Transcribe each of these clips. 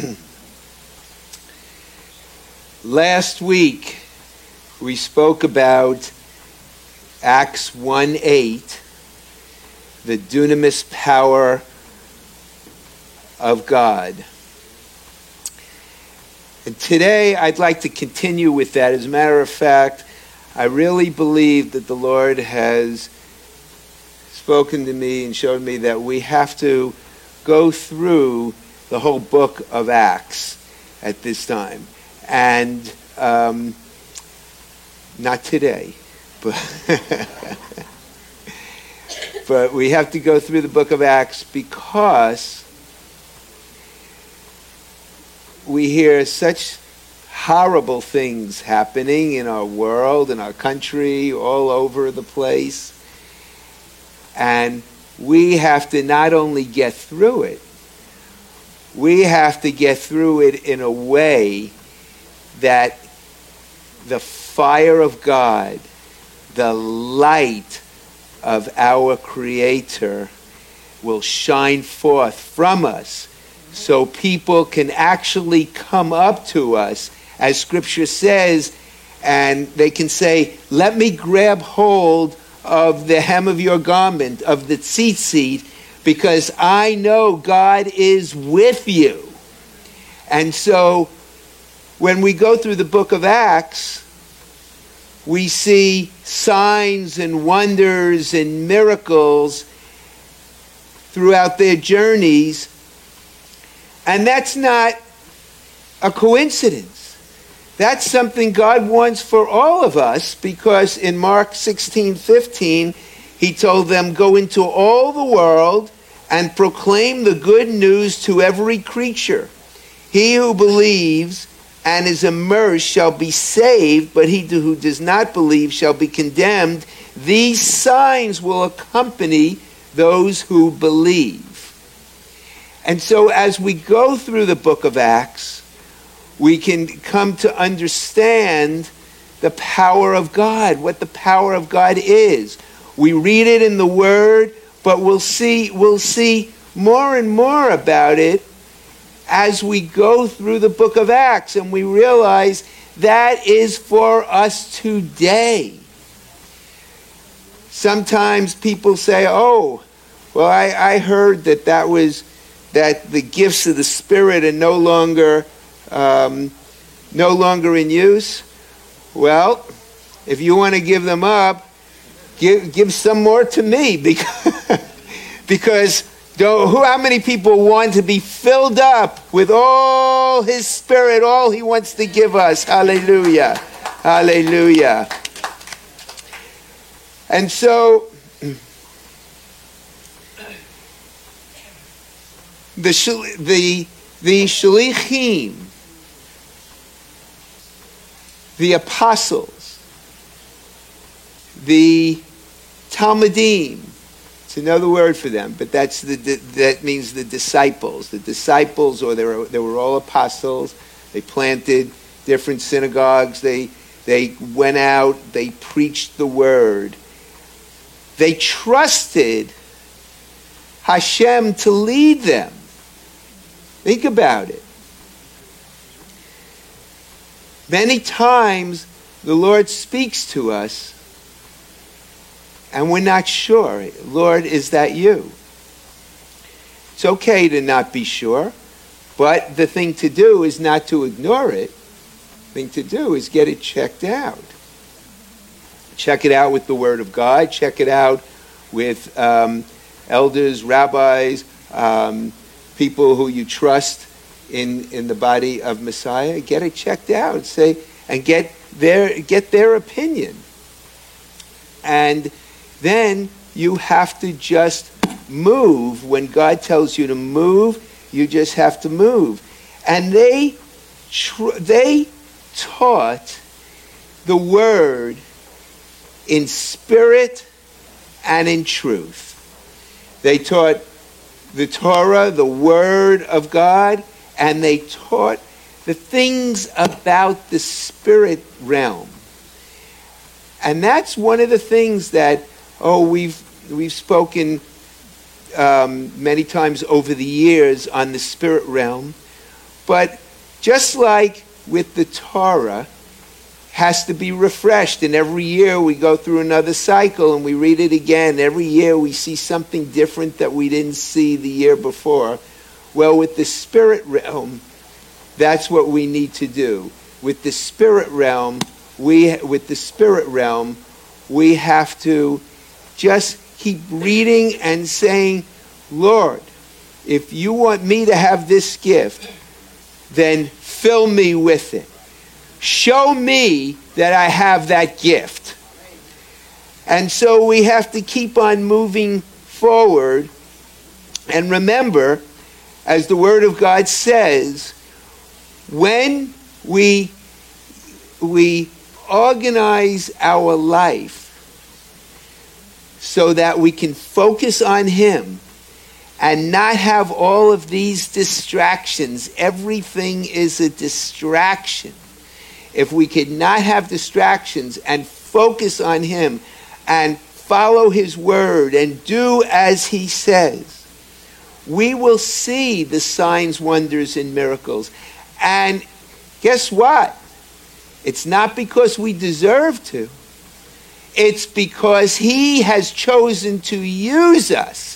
Last week, we spoke about Acts 1 8, the dunamis power of God. And today, I'd like to continue with that. As a matter of fact, I really believe that the Lord has spoken to me and showed me that we have to go through the whole book of Acts at this time and um, not today, but but we have to go through the book of Acts because we hear such horrible things happening in our world, in our country, all over the place. And we have to not only get through it, we have to get through it in a way that the fire of God, the light of our Creator, will shine forth from us so people can actually come up to us, as Scripture says, and they can say, Let me grab hold of the hem of your garment, of the tzitzit, because I know God is with you. And so when we go through the book of Acts, we see signs and wonders and miracles throughout their journeys. And that's not a coincidence. That's something God wants for all of us because in Mark 16 15, he told them, Go into all the world and proclaim the good news to every creature. He who believes and is immersed shall be saved, but he who does not believe shall be condemned. These signs will accompany those who believe. And so, as we go through the book of Acts, we can come to understand the power of God, what the power of God is. We read it in the Word, but we'll see, we'll see more and more about it as we go through the book of Acts and we realize that is for us today. Sometimes people say, oh, well, I, I heard that that was that the gifts of the Spirit are no longer um, no longer in use. Well, if you want to give them up, give give some more to me because because who, how many people want to be filled up with all His Spirit, all He wants to give us? Hallelujah. Hallelujah. And so, the, the, the shalichim, the apostles, the talmidim, it's another word for them, but that's the, that means the disciples. The disciples, or they were, they were all apostles. They planted different synagogues. They, they went out. They preached the word. They trusted Hashem to lead them. Think about it. Many times the Lord speaks to us and we're not sure. Lord, is that you? It's okay to not be sure, but the thing to do is not to ignore it. The thing to do is get it checked out. Check it out with the Word of God. Check it out with um, elders, rabbis, um, people who you trust in, in the body of Messiah. Get it checked out. Say and get their get their opinion. And then you have to just move. When God tells you to move, you just have to move. And they, tr- they taught the word in spirit and in truth. They taught the Torah, the word of God, and they taught the things about the spirit realm. And that's one of the things that Oh, we've, we've spoken um, many times over the years on the spirit realm, But just like with the Torah, has to be refreshed. And every year we go through another cycle and we read it again. Every year we see something different that we didn't see the year before. Well, with the spirit realm, that's what we need to do. With the spirit realm, we with the spirit realm, we have to just keep reading and saying, Lord, if you want me to have this gift, then fill me with it. Show me that I have that gift. And so we have to keep on moving forward. And remember, as the Word of God says, when we, we organize our life so that we can focus on Him and not have all of these distractions. Everything is a distraction. If we could not have distractions and focus on Him and follow His word and do as He says, we will see the signs, wonders, and miracles. And guess what? It's not because we deserve to. It's because He has chosen to use us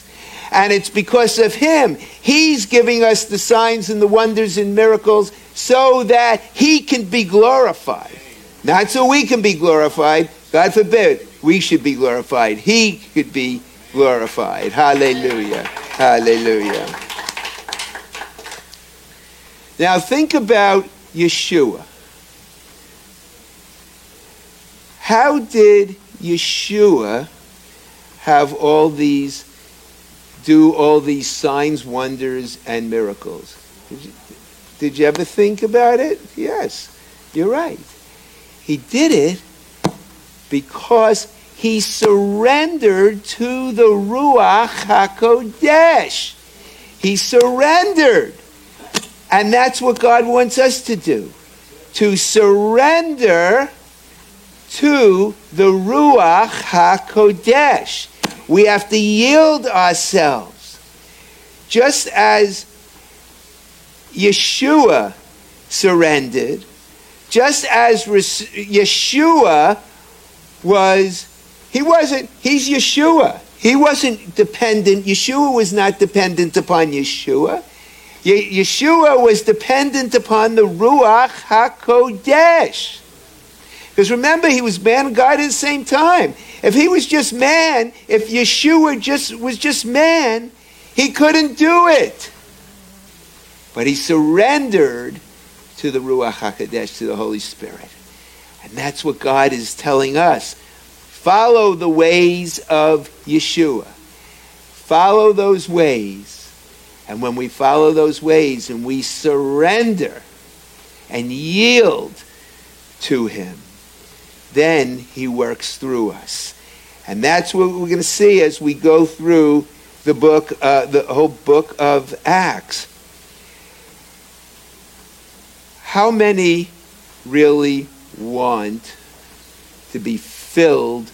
and it's because of him. He's giving us the signs and the wonders and miracles so that he can be glorified. Not so we can be glorified. God forbid we should be glorified. He could be glorified. Hallelujah. Hallelujah. Now think about Yeshua. How did Yeshua have all these do all these signs, wonders, and miracles. Did you, did you ever think about it? Yes, you're right. He did it because he surrendered to the Ruach HaKodesh. He surrendered. And that's what God wants us to do. To surrender to the Ruach HaKodesh. We have to yield ourselves. Just as Yeshua surrendered, just as Yeshua was, he wasn't, he's Yeshua. He wasn't dependent, Yeshua was not dependent upon Yeshua. Yeshua was dependent upon the Ruach HaKodesh. Because remember, he was man and God at the same time. If he was just man, if Yeshua just was just man, he couldn't do it. But he surrendered to the Ruach HaKodesh, to the Holy Spirit. And that's what God is telling us. Follow the ways of Yeshua. Follow those ways. And when we follow those ways and we surrender and yield to him, then he works through us. And that's what we're going to see as we go through the book, uh, the whole book of Acts. How many really want to be filled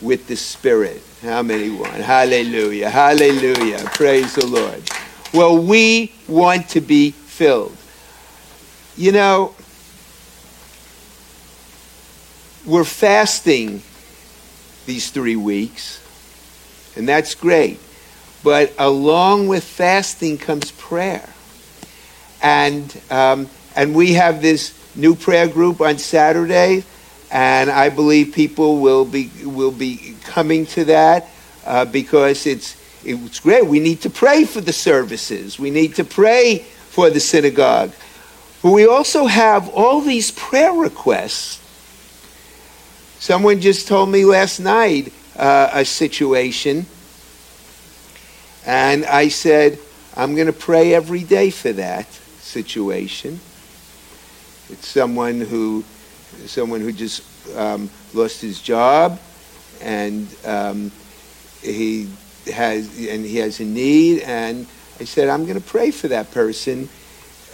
with the Spirit? How many want? Hallelujah. Hallelujah. Praise the Lord. Well, we want to be filled. You know, we're fasting these three weeks, and that's great. But along with fasting comes prayer. And, um, and we have this new prayer group on Saturday, and I believe people will be, will be coming to that uh, because it's, it's great. We need to pray for the services, we need to pray for the synagogue. But we also have all these prayer requests Someone just told me last night uh, a situation, and I said, I'm going to pray every day for that situation. It's someone who, someone who just um, lost his job, and um, he has, and he has a need, and I said, I'm going to pray for that person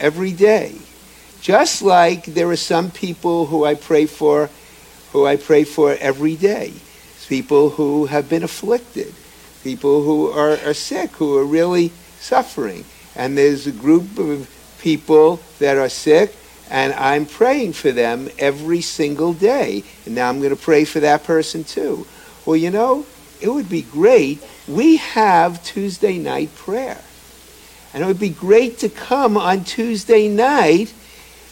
every day. Just like there are some people who I pray for who I pray for every day. People who have been afflicted, people who are, are sick, who are really suffering. And there's a group of people that are sick, and I'm praying for them every single day. And now I'm going to pray for that person too. Well, you know, it would be great. We have Tuesday night prayer. And it would be great to come on Tuesday night.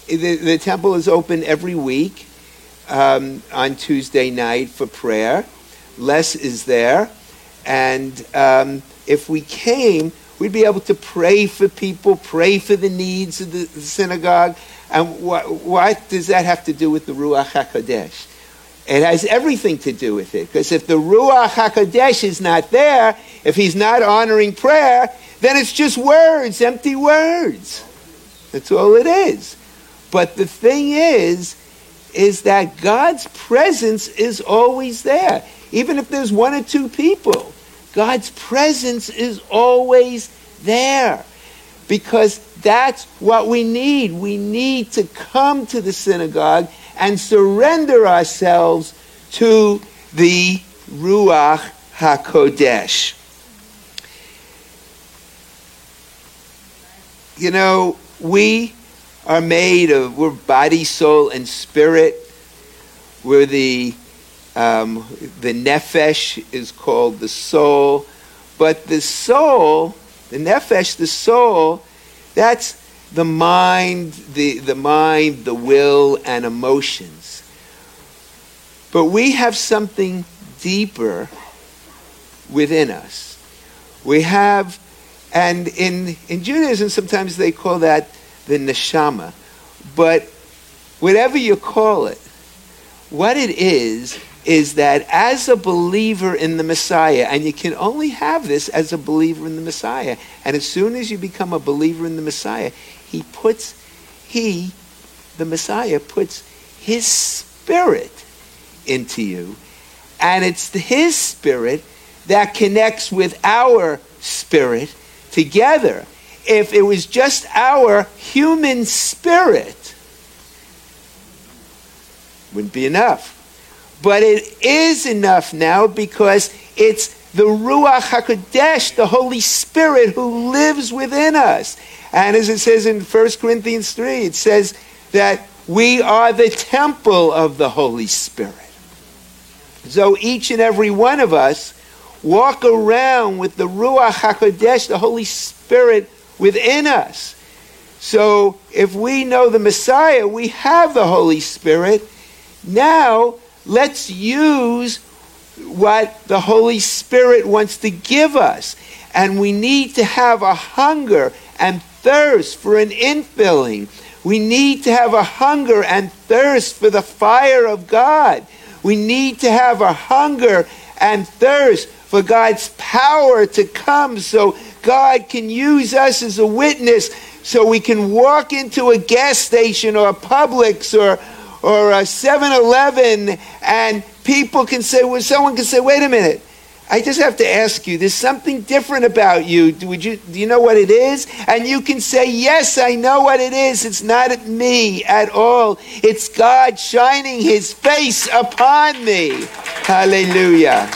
The, the temple is open every week um, on Tuesday night for prayer. Les is there. And um, if we came, we'd be able to pray for people, pray for the needs of the, the synagogue. And what, what, does that have to do with the Ruach HaKodesh? It has everything to do with it. Because if the Ruach HaKodesh is not there, if he's not honoring prayer, then it's just words, empty words. That's all it is. But the thing is, is that God's presence is always there. Even if there's one or two people, God's presence is always there. Because that's what we need. We need to come to the synagogue and surrender ourselves to the Ruach HaKodesh. You know, we are made of, we're body, soul, and spirit. We're the, um, the nefesh is called the soul. But the soul, the nefesh, the soul, that's the mind, the, the mind, the will, and emotions. But we have something deeper within us. We have and in, in Judaism, sometimes they call that the neshama. But whatever you call it, what it is, is that as a believer in the Messiah, and you can only have this as a believer in the Messiah, and as soon as you become a believer in the Messiah, he puts, he, the Messiah, puts his spirit into you. And it's his spirit that connects with our spirit together. If it was just our human spirit, wouldn't be enough. But it is enough now because it's the Ruach HaKodesh, the Holy Spirit, who lives within us. And as it says in 1 Corinthians 3, it says that we are the temple of the Holy Spirit. So each and every one of us walk around with the Ruach HaKodesh, the Holy Spirit, within us. So if we know the Messiah, we have the Holy Spirit. Now let's use what the Holy Spirit wants to give us. And we need to have a hunger and thirst for an infilling. We need to have a hunger and thirst for the fire of God. We need to have a hunger and thirst for God's power to come so God can use us as a witness so we can walk into a gas station or a Publix or, or a 7-Eleven and people can say, well, someone can say, wait a minute, I just have to ask you, there's something different about you. Do, you. do you know what it is? And you can say, yes, I know what it is. It's not me at all. It's God shining his face upon me. Hallelujah.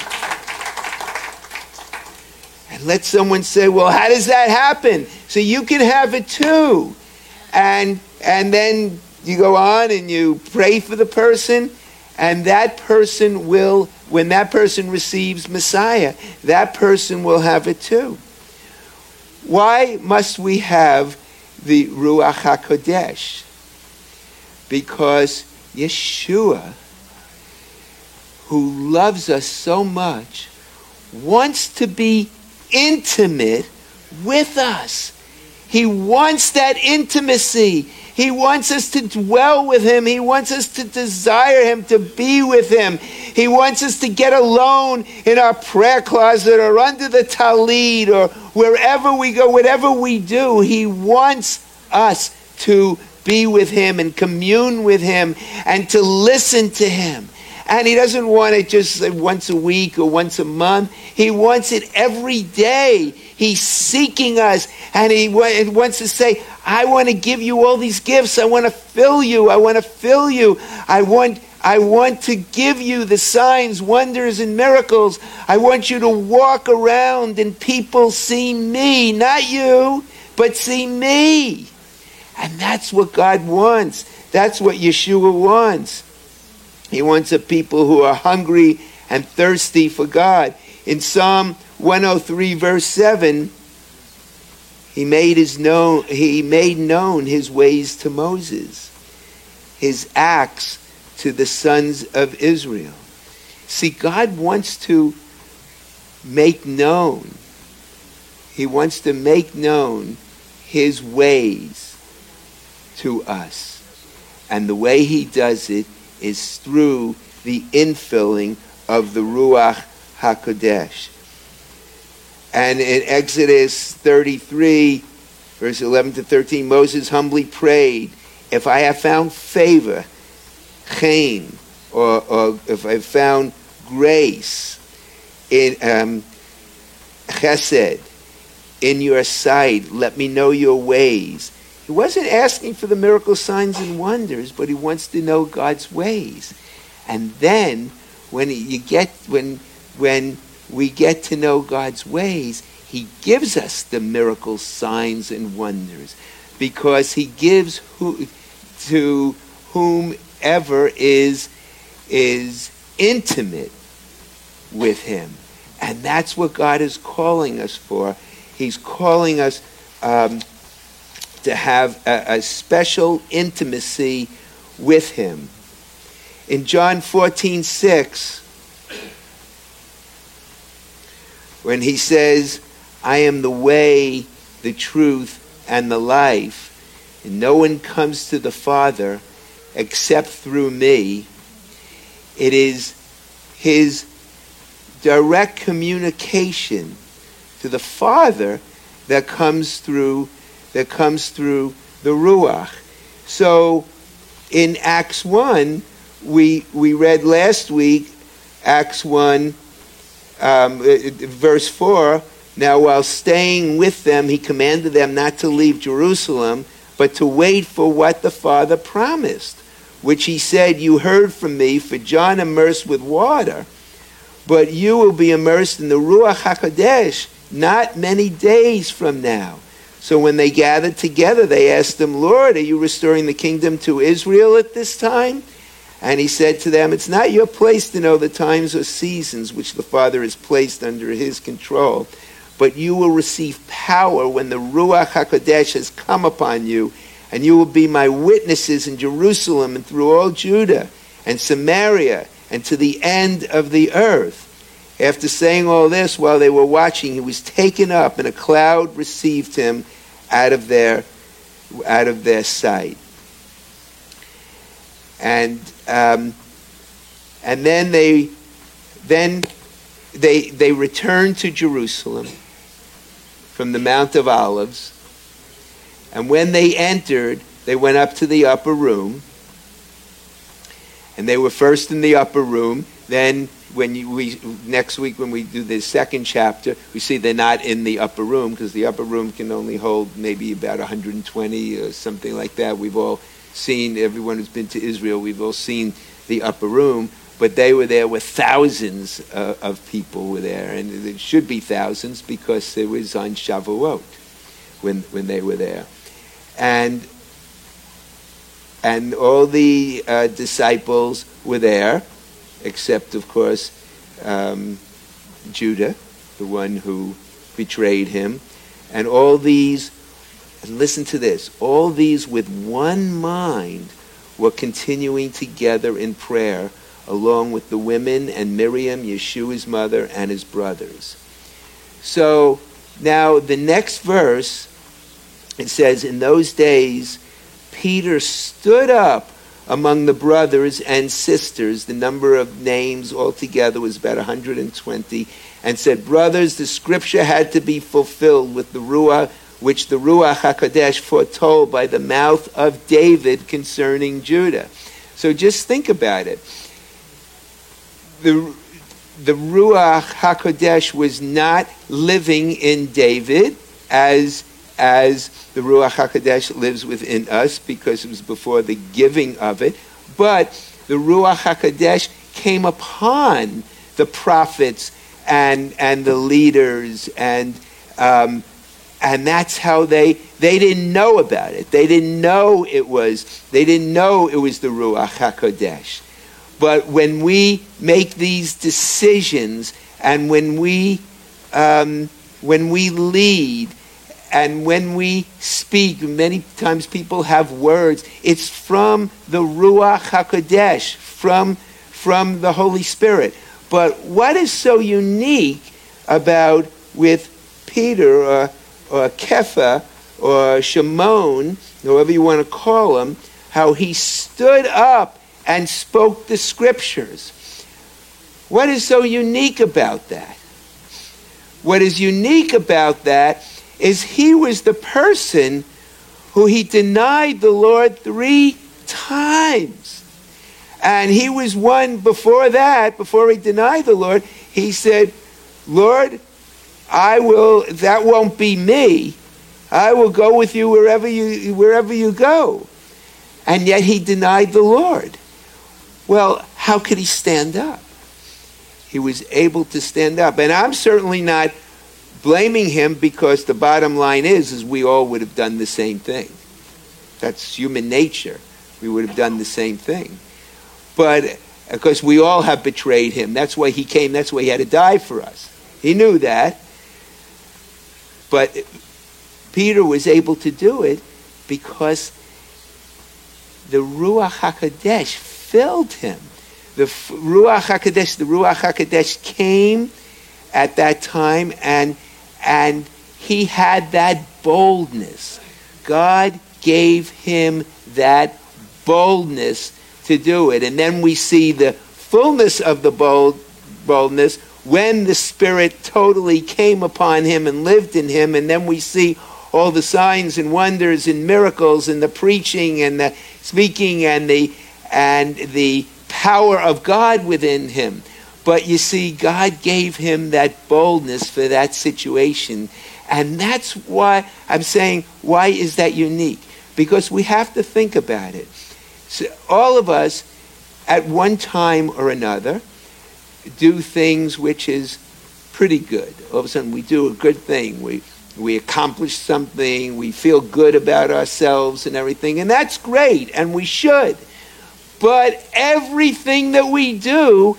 Let someone say, well, how does that happen? So you can have it too. And, and then you go on and you pray for the person, and that person will, when that person receives Messiah, that person will have it too. Why must we have the Ruach HaKodesh? Because Yeshua, who loves us so much, wants to be intimate with us. He wants that intimacy. He wants us to dwell with Him. He wants us to desire Him, to be with Him. He wants us to get alone in our prayer closet or under the tallit or wherever we go, whatever we do. He wants us to be with Him and commune with Him and to listen to Him. And he doesn't want it just once a week or once a month. He wants it every day. He's seeking us and he wants to say, I want to give you all these gifts. I want to fill you. I want to fill you. I want I want to give you the signs, wonders, and miracles. I want you to walk around and people see me, not you, but see me. And that's what God wants. That's what Yeshua wants. He wants a people who are hungry and thirsty for God. In Psalm 103, verse 7, he made, his known, he made known his ways to Moses, his acts to the sons of Israel. See, God wants to make known, he wants to make known his ways to us. And the way he does it is through the infilling of the Ruach HaKodesh. And in Exodus 33, verse 11 to 13, Moses humbly prayed, If I have found favor, chen, or, or if I have found grace in um, chesed, in your sight, let me know your ways. He wasn't asking for the miracle signs and wonders, but he wants to know God's ways. And then when you get when when we get to know God's ways, he gives us the miracle signs and wonders because he gives who, to whomever is is intimate with him. And that's what God is calling us for. He's calling us um, to have a, a special intimacy with him. In John 14, 6, when he says, I am the way, the truth, and the life, and no one comes to the Father except through me, it is his direct communication to the Father that comes through that comes through the Ruach. So in Acts 1, we, we read last week, Acts 1, um, uh, verse 4 Now, while staying with them, he commanded them not to leave Jerusalem, but to wait for what the Father promised, which he said, You heard from me, for John immersed with water, but you will be immersed in the Ruach HaKodesh not many days from now. So when they gathered together, they asked him, Lord, are you restoring the kingdom to Israel at this time? And he said to them, It's not your place to know the times or seasons which the Father has placed under his control, but you will receive power when the Ruach HaKodesh has come upon you, and you will be my witnesses in Jerusalem and through all Judah and Samaria and to the end of the earth. After saying all this, while they were watching, he was taken up, and a cloud received him out of their, out of their sight. And um, and then they then they they returned to Jerusalem from the Mount of Olives. And when they entered, they went up to the upper room. And they were first in the upper room. Then when you, we next week when we do the second chapter, we see they're not in the upper room because the upper room can only hold maybe about 120 or something like that. We've all seen, everyone who's been to Israel, we've all seen the upper room, but they were there with thousands uh, of people were there, and it should be thousands because it was on Shavuot when, when they were there. And, and all the uh, disciples were there, except, of course, um, Judah, the one who betrayed him. And all these and listen to this all these with one mind were continuing together in prayer, along with the women and Miriam, Yeshua's mother, and his brothers. So now the next verse, it says, In those days, Peter stood up among the brothers and sisters. The number of names altogether was about 120, and said, Brothers, the scripture had to be fulfilled with the Ruach which the Ruach HaKodesh foretold by the mouth of David concerning Judah. So just think about it. The, the Ruach HaKodesh was not living in David as, as the Ruach HaKodesh lives within us because it was before the giving of it, but the Ruach HaKodesh came upon the prophets and, and the leaders and um, and that's how they they didn't know about it. They didn't know it was they didn't know it was the Ruach Hakodesh. But when we make these decisions and when we um, when we lead and when we speak, many times people have words. It's from the Ruach Hakodesh, from from the Holy Spirit. But what is so unique about with Peter or or Kepha or Shimon, however you want to call him, how he stood up and spoke the scriptures. What is so unique about that? What is unique about that is he was the person who he denied the Lord three times. And he was one before that, before he denied the Lord, he said, Lord, I will, that won't be me. I will go with you wherever you, wherever you go. And yet he denied the Lord. Well, how could he stand up? He was able to stand up. And I'm certainly not blaming him because the bottom line is, is we all would have done the same thing. That's human nature. We would have done the same thing. But because we all have betrayed him. That's why he came. That's why he had to die for us. He knew that. But Peter was able to do it because the Ruach HaKodesh filled him. The Ruach HaKodesh, the Ruach HaKodesh came at that time and, and he had that boldness. God gave him that boldness to do it. And then we see the fullness of the bold, boldness when the Spirit totally came upon him and lived in him, and then we see all the signs and wonders and miracles and the preaching and the speaking and the and the power of God within him. But you see, God gave him that boldness for that situation. And that's why I'm saying, why is that unique? Because we have to think about it. So all of us, at one time or another, do things which is pretty good. All of a sudden, we do a good thing. We we accomplish something. We feel good about ourselves and everything, and that's great, and we should. But everything that we do,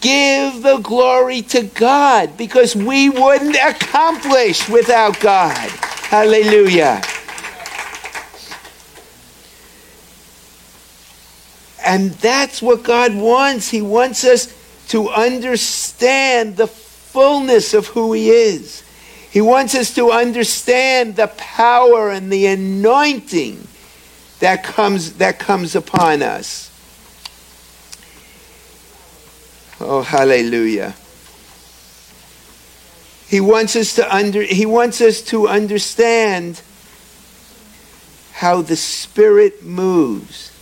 give the glory to God because we wouldn't accomplish without God. Hallelujah. And that's what God wants. He wants us to understand the fullness of who He is. He wants us to understand the power and the anointing that comes, that comes upon us. Oh, hallelujah. He wants us to under, he wants us to understand how the Spirit moves.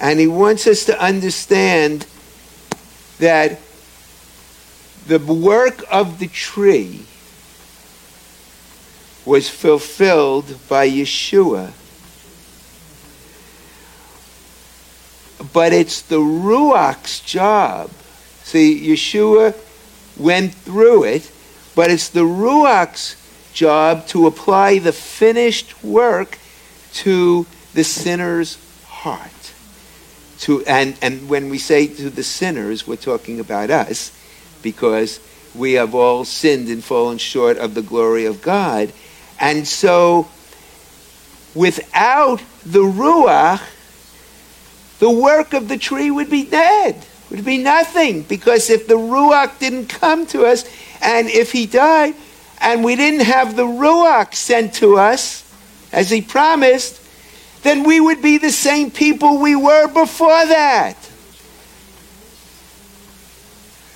And he wants us to understand that the work of the tree was fulfilled by Yeshua. But it's the Ruach's job. See, Yeshua went through it, but it's the Ruach's job to apply the finished work to the sinner's heart. To and and when we say to the sinners we're talking about us because we have all sinned and fallen short of the glory of God. And so without the ruach the work of the tree would be dead would be nothing because if the ruach didn't come to us and if he died and we didn't have the ruach sent to us as he promised then we would be the same people we were before that.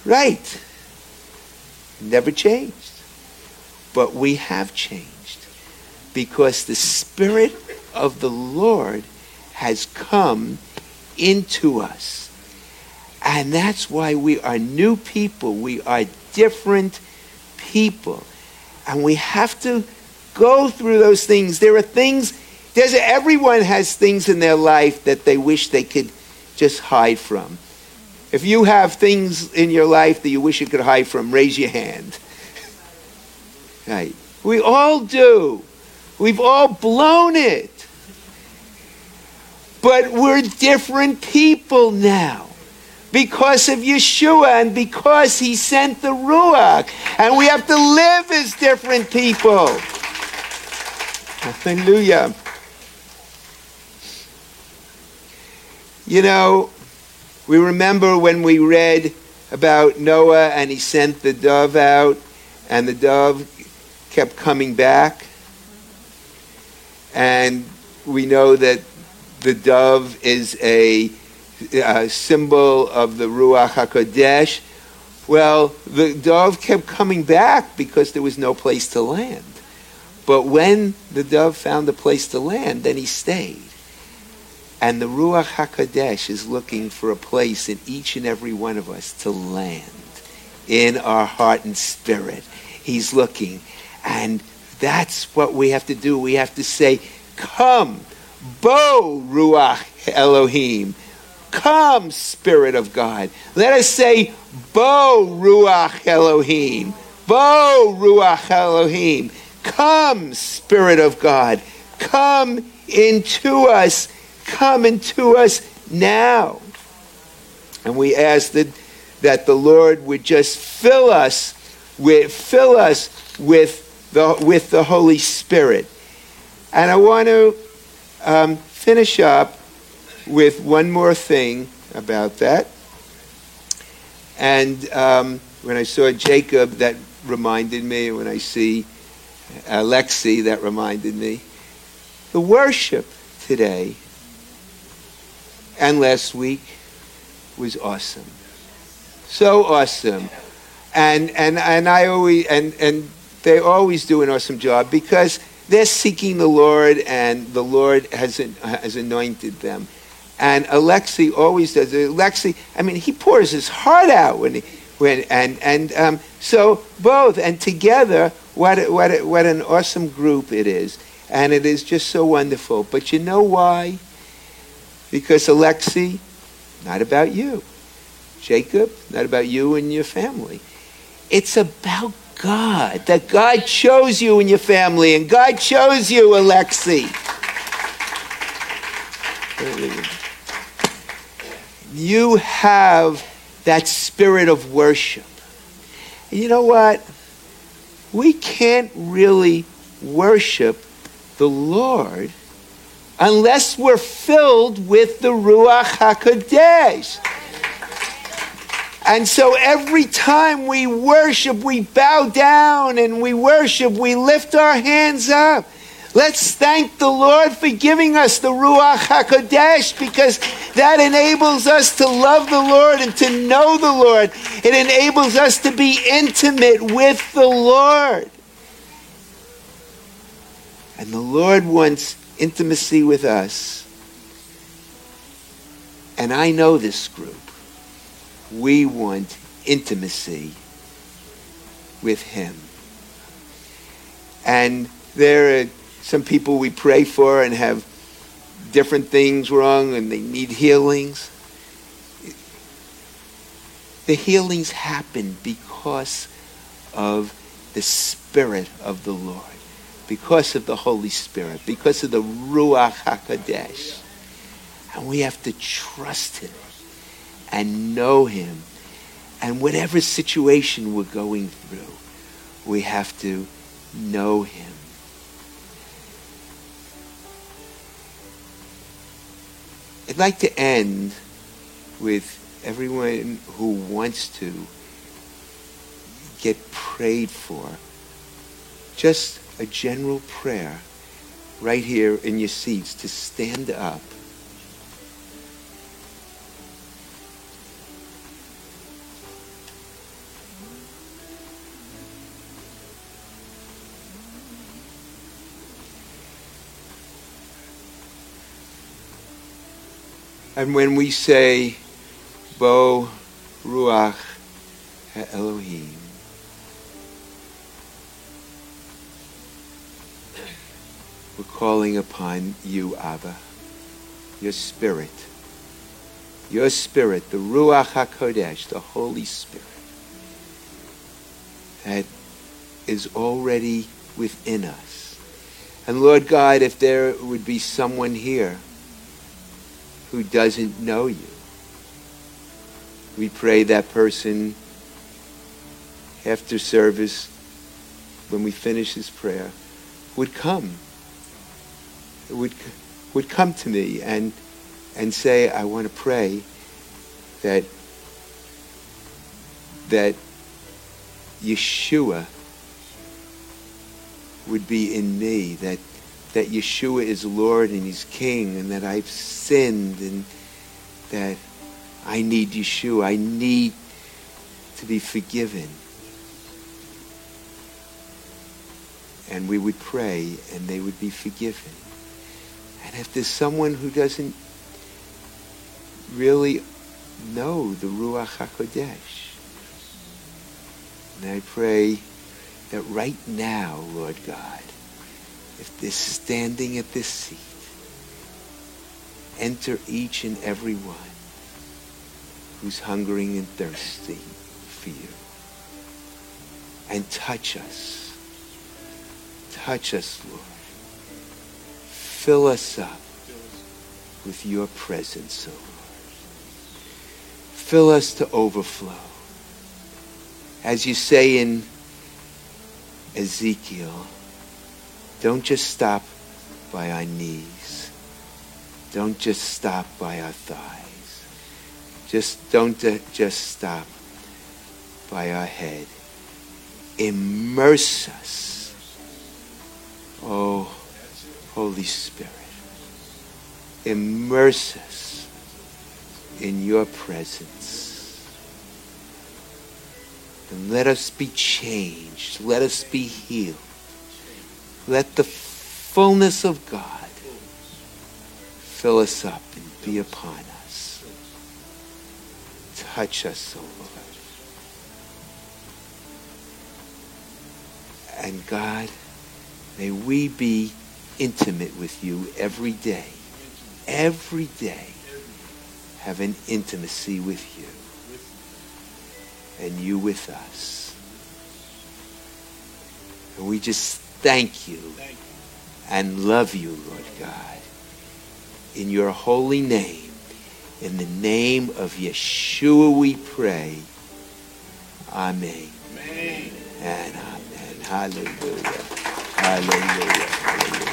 Right. Never changed. But we have changed because the Spirit of the Lord has come into us. And that's why we are new people. We are different people. And we have to go through those things. There are things there's, everyone has things in their life that they wish they could just hide from. If you have things in your life that you wish you could hide from, raise your hand. right. We all do. We've all blown it. But we're different people now because of Yeshua and because he sent the Ruach. And we have to live as different people. Hallelujah. You know, we remember when we read about Noah and he sent the dove out and the dove kept coming back. And we know that the dove is a, a symbol of the Ruach HaKodesh. Well, the dove kept coming back because there was no place to land. But when the dove found a place to land, then he stayed. And the Ruach HaKodesh is looking for a place in each and every one of us to land in our heart and spirit. He's looking. And that's what we have to do. We have to say, Come, Bo Ruach Elohim. Come, Spirit of God. Let us say, Bo Ruach Elohim. Bo Ruach Elohim. Come, Spirit of God. Come into us. Come into us now. And we ask that, that the Lord would just fill us with, fill us with the, with the Holy Spirit. And I want to um, finish up with one more thing about that. And um, when I saw Jacob, that reminded me. When I see Alexi, that reminded me. The worship today and last week was awesome. So awesome. And and and I always and and they always do an awesome job because they're seeking the Lord and the Lord has has anointed them. And Alexi always does it. Alexi, I mean, he pours his heart out when he when and and um, so both and together, what what what an awesome group it is, and it is just so wonderful. But you know why? Because Alexi, not about you. Jacob, not about you and your family. It's about God, that God chose you and your family, and God chose you, Alexi. You have that spirit of worship. And you know what? We can't really worship the Lord unless we're filled with the Ruach HaKodesh. And so every time we worship, we bow down and we worship, we lift our hands up. Let's thank the Lord for giving us the Ruach HaKodesh because that enables us to love the Lord and to know the Lord. It enables us to be intimate with the Lord. And the Lord wants intimacy with us. And I know this group. We want intimacy with Him. And there are some people we pray for and have different things wrong and they need healings. The healings happen because of the Spirit of the Lord, because of the Holy Spirit, because of the Ruach HaKodesh. And we have to trust Him and know Him. And whatever situation we're going through, we have to know Him. I'd like to end with everyone who wants to get prayed for. Just a general prayer right here in your seats to stand up And when we say, Bo Ruach Elohim, we're calling upon you, Abba, your Spirit, your Spirit, the Ruach HaKodesh, the Holy Spirit, that is already within us. And Lord God, if there would be someone here who doesn't know you, we pray that person after service, when we finish this prayer, would come, would, would come to me and, and say, I want to pray that, that Yeshua would be in me, that, that Yeshua is Lord and He's King, and that I've sinned, and that I need Yeshua. I need to be forgiven. And we would pray, and they would be forgiven. And if there's someone who doesn't really know the Ruach HaKodesh, and I pray that right now, Lord God, if they're standing at this seat, enter each and every one who's hungering and thirsty for you. And touch us. Touch us, Lord. Fill us up with your presence, O Lord. Fill us to overflow. As you say in Ezekiel, don't just stop by our knees. Don't just stop by our thighs. Just don't just stop by our head. Immerse us. Oh, Holy Spirit. Immerse us in your presence. And let us be changed. Let us be healed. Let the fullness of God fill us up and be upon us touch us, O Lord. And God, may we be intimate with you every day. Every day. Have an intimacy with you. And you with us. And we just thank you and love you, Lord God. In your holy name. In the name of Yeshua we pray. Amen. Amen. And amen. Hallelujah. Hallelujah. Hallelujah.